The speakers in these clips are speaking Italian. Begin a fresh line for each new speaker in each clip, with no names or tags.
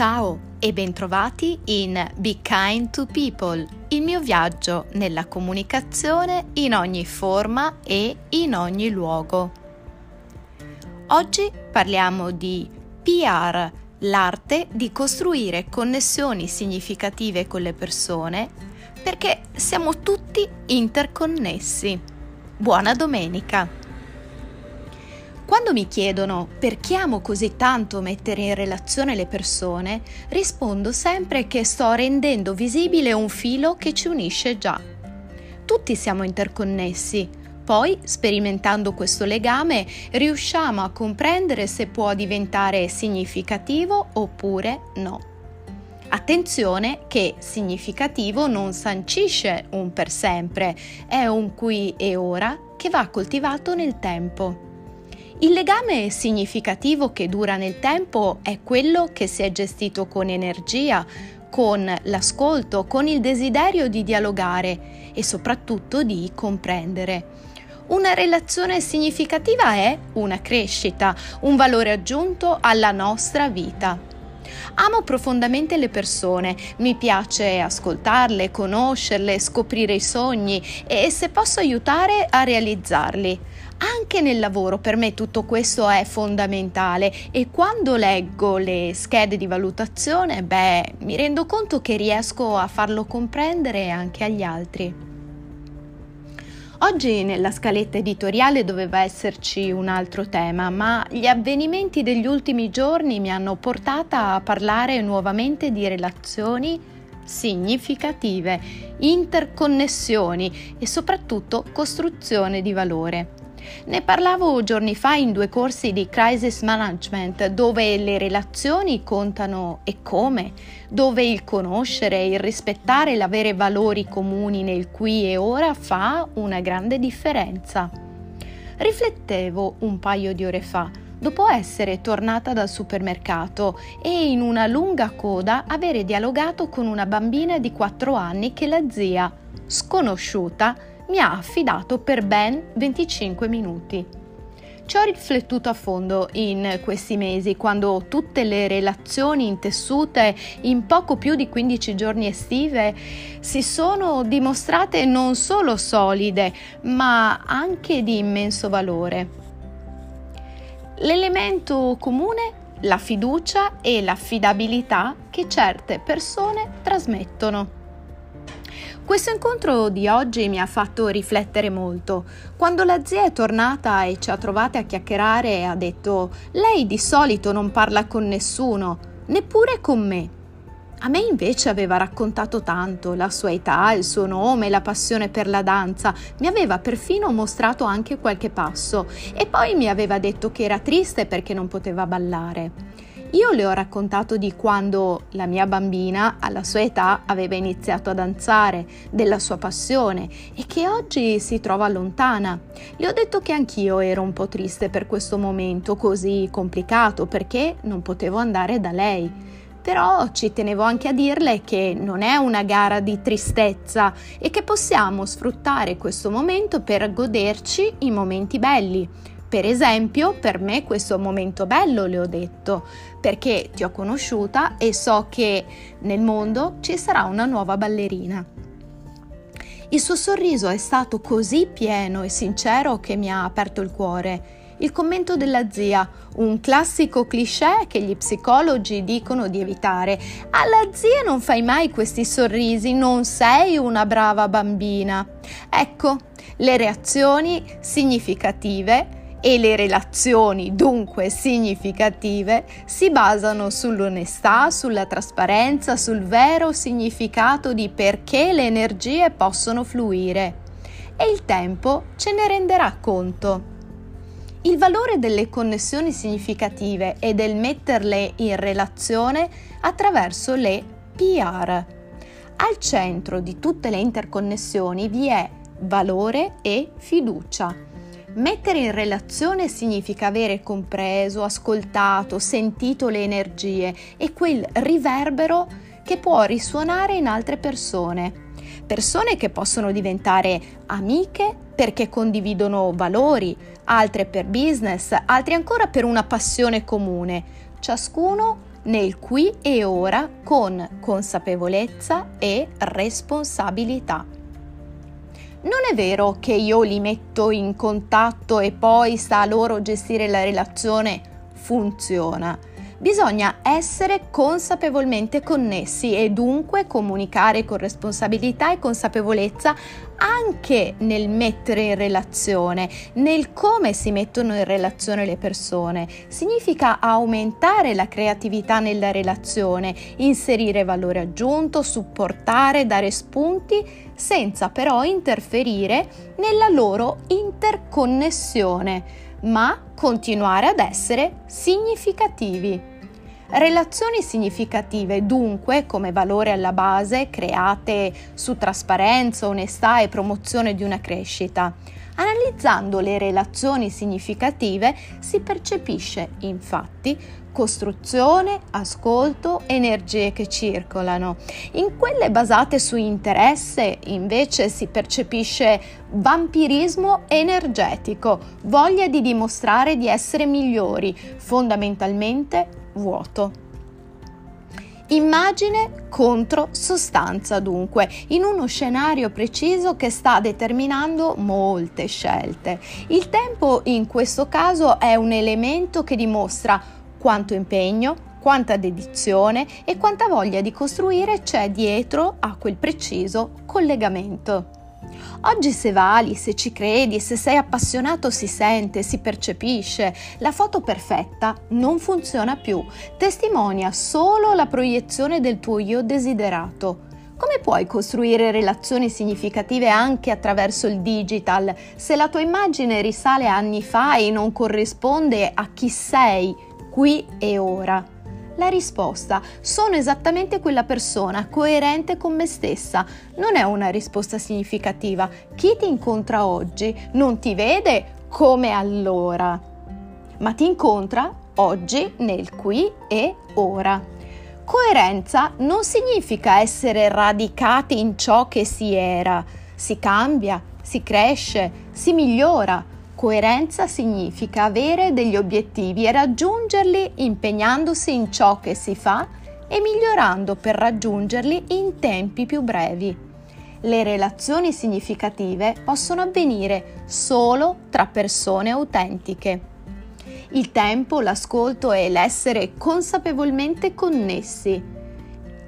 Ciao e bentrovati in Be Kind to People, il mio viaggio nella comunicazione in ogni forma e in ogni luogo. Oggi parliamo di PR, l'arte di costruire connessioni significative con le persone perché siamo tutti interconnessi. Buona domenica! Quando mi chiedono perché amo così tanto mettere in relazione le persone, rispondo sempre che sto rendendo visibile un filo che ci unisce già. Tutti siamo interconnessi, poi, sperimentando questo legame, riusciamo a comprendere se può diventare significativo oppure no. Attenzione che significativo non sancisce un per sempre, è un qui e ora che va coltivato nel tempo. Il legame significativo che dura nel tempo è quello che si è gestito con energia, con l'ascolto, con il desiderio di dialogare e soprattutto di comprendere. Una relazione significativa è una crescita, un valore aggiunto alla nostra vita. Amo profondamente le persone, mi piace ascoltarle, conoscerle, scoprire i sogni e se posso aiutare a realizzarli anche nel lavoro per me tutto questo è fondamentale e quando leggo le schede di valutazione, beh, mi rendo conto che riesco a farlo comprendere anche agli altri. Oggi nella scaletta editoriale doveva esserci un altro tema, ma gli avvenimenti degli ultimi giorni mi hanno portata a parlare nuovamente di relazioni significative, interconnessioni e soprattutto costruzione di valore. Ne parlavo giorni fa in due corsi di crisis management dove le relazioni contano e come, dove il conoscere, il rispettare l'avere valori comuni nel qui e ora fa una grande differenza. Riflettevo un paio di ore fa dopo essere tornata dal supermercato e in una lunga coda avere dialogato con una bambina di 4 anni che la zia, sconosciuta, mi ha affidato per ben 25 minuti. Ci ho riflettuto a fondo in questi mesi, quando tutte le relazioni intessute in poco più di 15 giorni estive si sono dimostrate non solo solide, ma anche di immenso valore. L'elemento comune la fiducia e l'affidabilità che certe persone trasmettono. Questo incontro di oggi mi ha fatto riflettere molto. Quando la zia è tornata e ci ha trovate a chiacchierare, ha detto: Lei di solito non parla con nessuno, neppure con me. A me invece aveva raccontato tanto, la sua età, il suo nome, la passione per la danza, mi aveva perfino mostrato anche qualche passo e poi mi aveva detto che era triste perché non poteva ballare. Io le ho raccontato di quando la mia bambina alla sua età aveva iniziato a danzare, della sua passione e che oggi si trova lontana. Le ho detto che anch'io ero un po' triste per questo momento così complicato perché non potevo andare da lei. Però ci tenevo anche a dirle che non è una gara di tristezza e che possiamo sfruttare questo momento per goderci i momenti belli per esempio, per me questo è un momento bello, le ho detto, perché ti ho conosciuta e so che nel mondo ci sarà una nuova ballerina. Il suo sorriso è stato così pieno e sincero che mi ha aperto il cuore. Il commento della zia, un classico cliché che gli psicologi dicono di evitare. Alla zia non fai mai questi sorrisi, non sei una brava bambina. Ecco, le reazioni significative e le relazioni dunque significative si basano sull'onestà, sulla trasparenza, sul vero significato di perché le energie possono fluire e il tempo ce ne renderà conto. Il valore delle connessioni significative e del metterle in relazione attraverso le PR. Al centro di tutte le interconnessioni vi è valore e fiducia Mettere in relazione significa avere compreso, ascoltato, sentito le energie e quel riverbero che può risuonare in altre persone. Persone che possono diventare amiche perché condividono valori, altre per business, altre ancora per una passione comune, ciascuno nel qui e ora con consapevolezza e responsabilità. Non è vero che io li metto in contatto e poi sta a loro gestire la relazione, funziona Bisogna essere consapevolmente connessi e dunque comunicare con responsabilità e consapevolezza anche nel mettere in relazione, nel come si mettono in relazione le persone. Significa aumentare la creatività nella relazione, inserire valore aggiunto, supportare, dare spunti, senza però interferire nella loro interconnessione, ma continuare ad essere significativi. Relazioni significative, dunque, come valore alla base, create su trasparenza, onestà e promozione di una crescita. Analizzando le relazioni significative si percepisce, infatti, costruzione, ascolto, energie che circolano. In quelle basate su interesse invece si percepisce vampirismo energetico, voglia di dimostrare di essere migliori, fondamentalmente vuoto. Immagine contro sostanza dunque, in uno scenario preciso che sta determinando molte scelte. Il tempo in questo caso è un elemento che dimostra quanto impegno, quanta dedizione e quanta voglia di costruire c'è dietro a quel preciso collegamento. Oggi se vali, se ci credi, se sei appassionato si sente, si percepisce. La foto perfetta non funziona più, testimonia solo la proiezione del tuo io desiderato. Come puoi costruire relazioni significative anche attraverso il digital se la tua immagine risale anni fa e non corrisponde a chi sei qui e ora? La risposta sono esattamente quella persona, coerente con me stessa. Non è una risposta significativa. Chi ti incontra oggi non ti vede come allora, ma ti incontra oggi nel qui e ora. Coerenza non significa essere radicati in ciò che si era. Si cambia, si cresce, si migliora Coerenza significa avere degli obiettivi e raggiungerli impegnandosi in ciò che si fa e migliorando per raggiungerli in tempi più brevi. Le relazioni significative possono avvenire solo tra persone autentiche. Il tempo, l'ascolto e l'essere consapevolmente connessi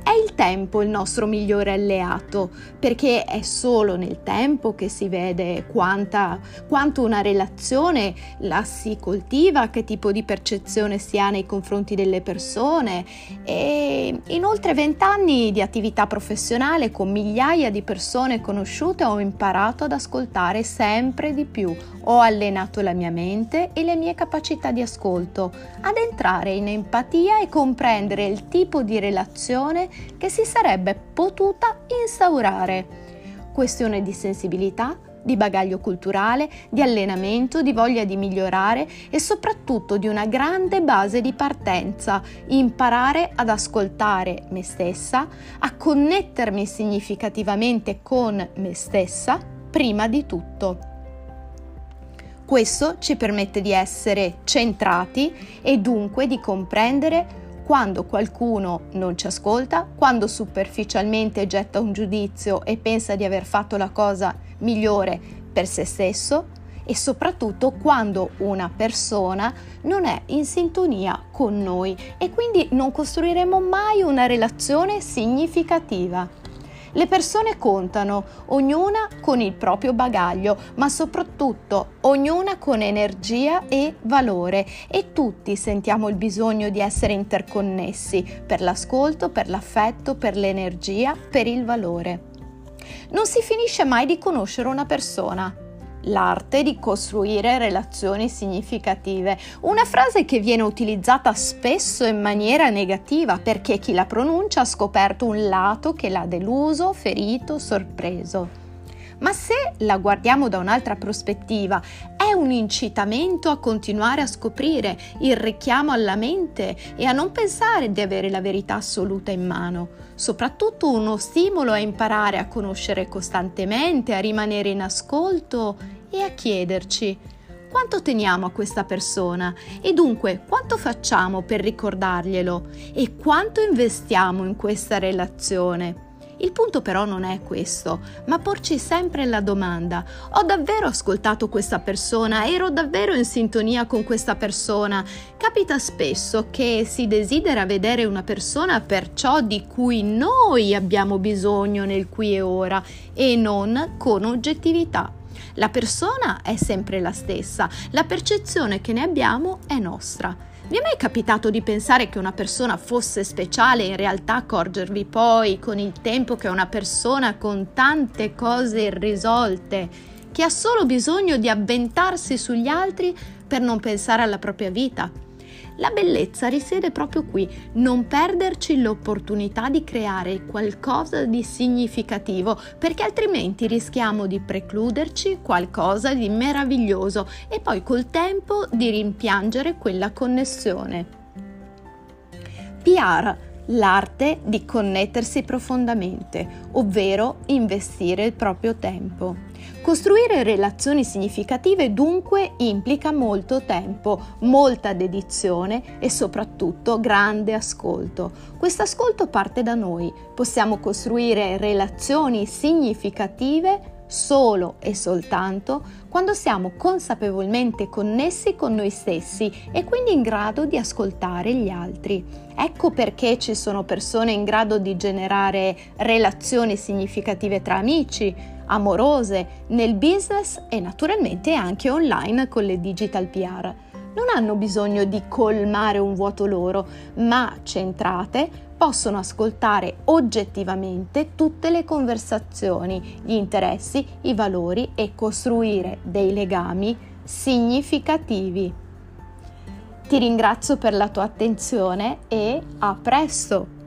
è il tempo il nostro migliore alleato, perché è solo nel tempo che si vede quanta, quanto una relazione la si coltiva, che tipo di percezione si ha nei confronti delle persone. E in oltre vent'anni di attività professionale con migliaia di persone conosciute ho imparato ad ascoltare sempre di più, ho allenato la mia mente e le mie capacità di ascolto, ad entrare in empatia e comprendere il tipo di relazione che si sarebbe potuta instaurare. Questione di sensibilità, di bagaglio culturale, di allenamento, di voglia di migliorare e soprattutto di una grande base di partenza, imparare ad ascoltare me stessa, a connettermi significativamente con me stessa prima di tutto. Questo ci permette di essere centrati e dunque di comprendere quando qualcuno non ci ascolta, quando superficialmente getta un giudizio e pensa di aver fatto la cosa migliore per se stesso e soprattutto quando una persona non è in sintonia con noi e quindi non costruiremo mai una relazione significativa. Le persone contano, ognuna con il proprio bagaglio, ma soprattutto ognuna con energia e valore e tutti sentiamo il bisogno di essere interconnessi per l'ascolto, per l'affetto, per l'energia, per il valore. Non si finisce mai di conoscere una persona, l'arte di costruire relazioni significative, una frase che viene utilizzata spesso in maniera negativa perché chi la pronuncia ha scoperto un lato che l'ha deluso, ferito, sorpreso. Ma se la guardiamo da un'altra prospettiva, è un incitamento a continuare a scoprire, il richiamo alla mente e a non pensare di avere la verità assoluta in mano, soprattutto uno stimolo a imparare a conoscere costantemente, a rimanere in ascolto e a chiederci quanto teniamo a questa persona? E dunque quanto facciamo per ricordarglielo? E quanto investiamo in questa relazione. Il punto però non è questo, ma porci sempre la domanda, ho davvero ascoltato questa persona? Ero davvero in sintonia con questa persona? Capita spesso che si desidera vedere una persona per ciò di cui noi abbiamo bisogno nel qui e ora e non con oggettività. La persona è sempre la stessa, la percezione che ne abbiamo è nostra. Vi è mai capitato di pensare che una persona fosse speciale e in realtà accorgervi poi con il tempo che è una persona con tante cose irrisolte, che ha solo bisogno di avventarsi sugli altri per non pensare alla propria vita? La bellezza risiede proprio qui, non perderci l'opportunità di creare qualcosa di significativo, perché altrimenti rischiamo di precluderci qualcosa di meraviglioso e poi col tempo di rimpiangere quella connessione. PR l'arte di connettersi profondamente, ovvero investire il proprio tempo. Costruire relazioni significative dunque implica molto tempo, molta dedizione e soprattutto grande ascolto. Questo ascolto parte da noi. Possiamo costruire relazioni significative solo e soltanto quando siamo consapevolmente connessi con noi stessi e quindi in grado di ascoltare gli altri. Ecco perché ci sono persone in grado di generare relazioni significative tra amici, amorose, nel business e naturalmente anche online con le digital PR. Non hanno bisogno di colmare un vuoto loro, ma centrate possono ascoltare oggettivamente tutte le conversazioni, gli interessi, i valori e costruire dei legami significativi. Ti ringrazio per la tua attenzione e a presto!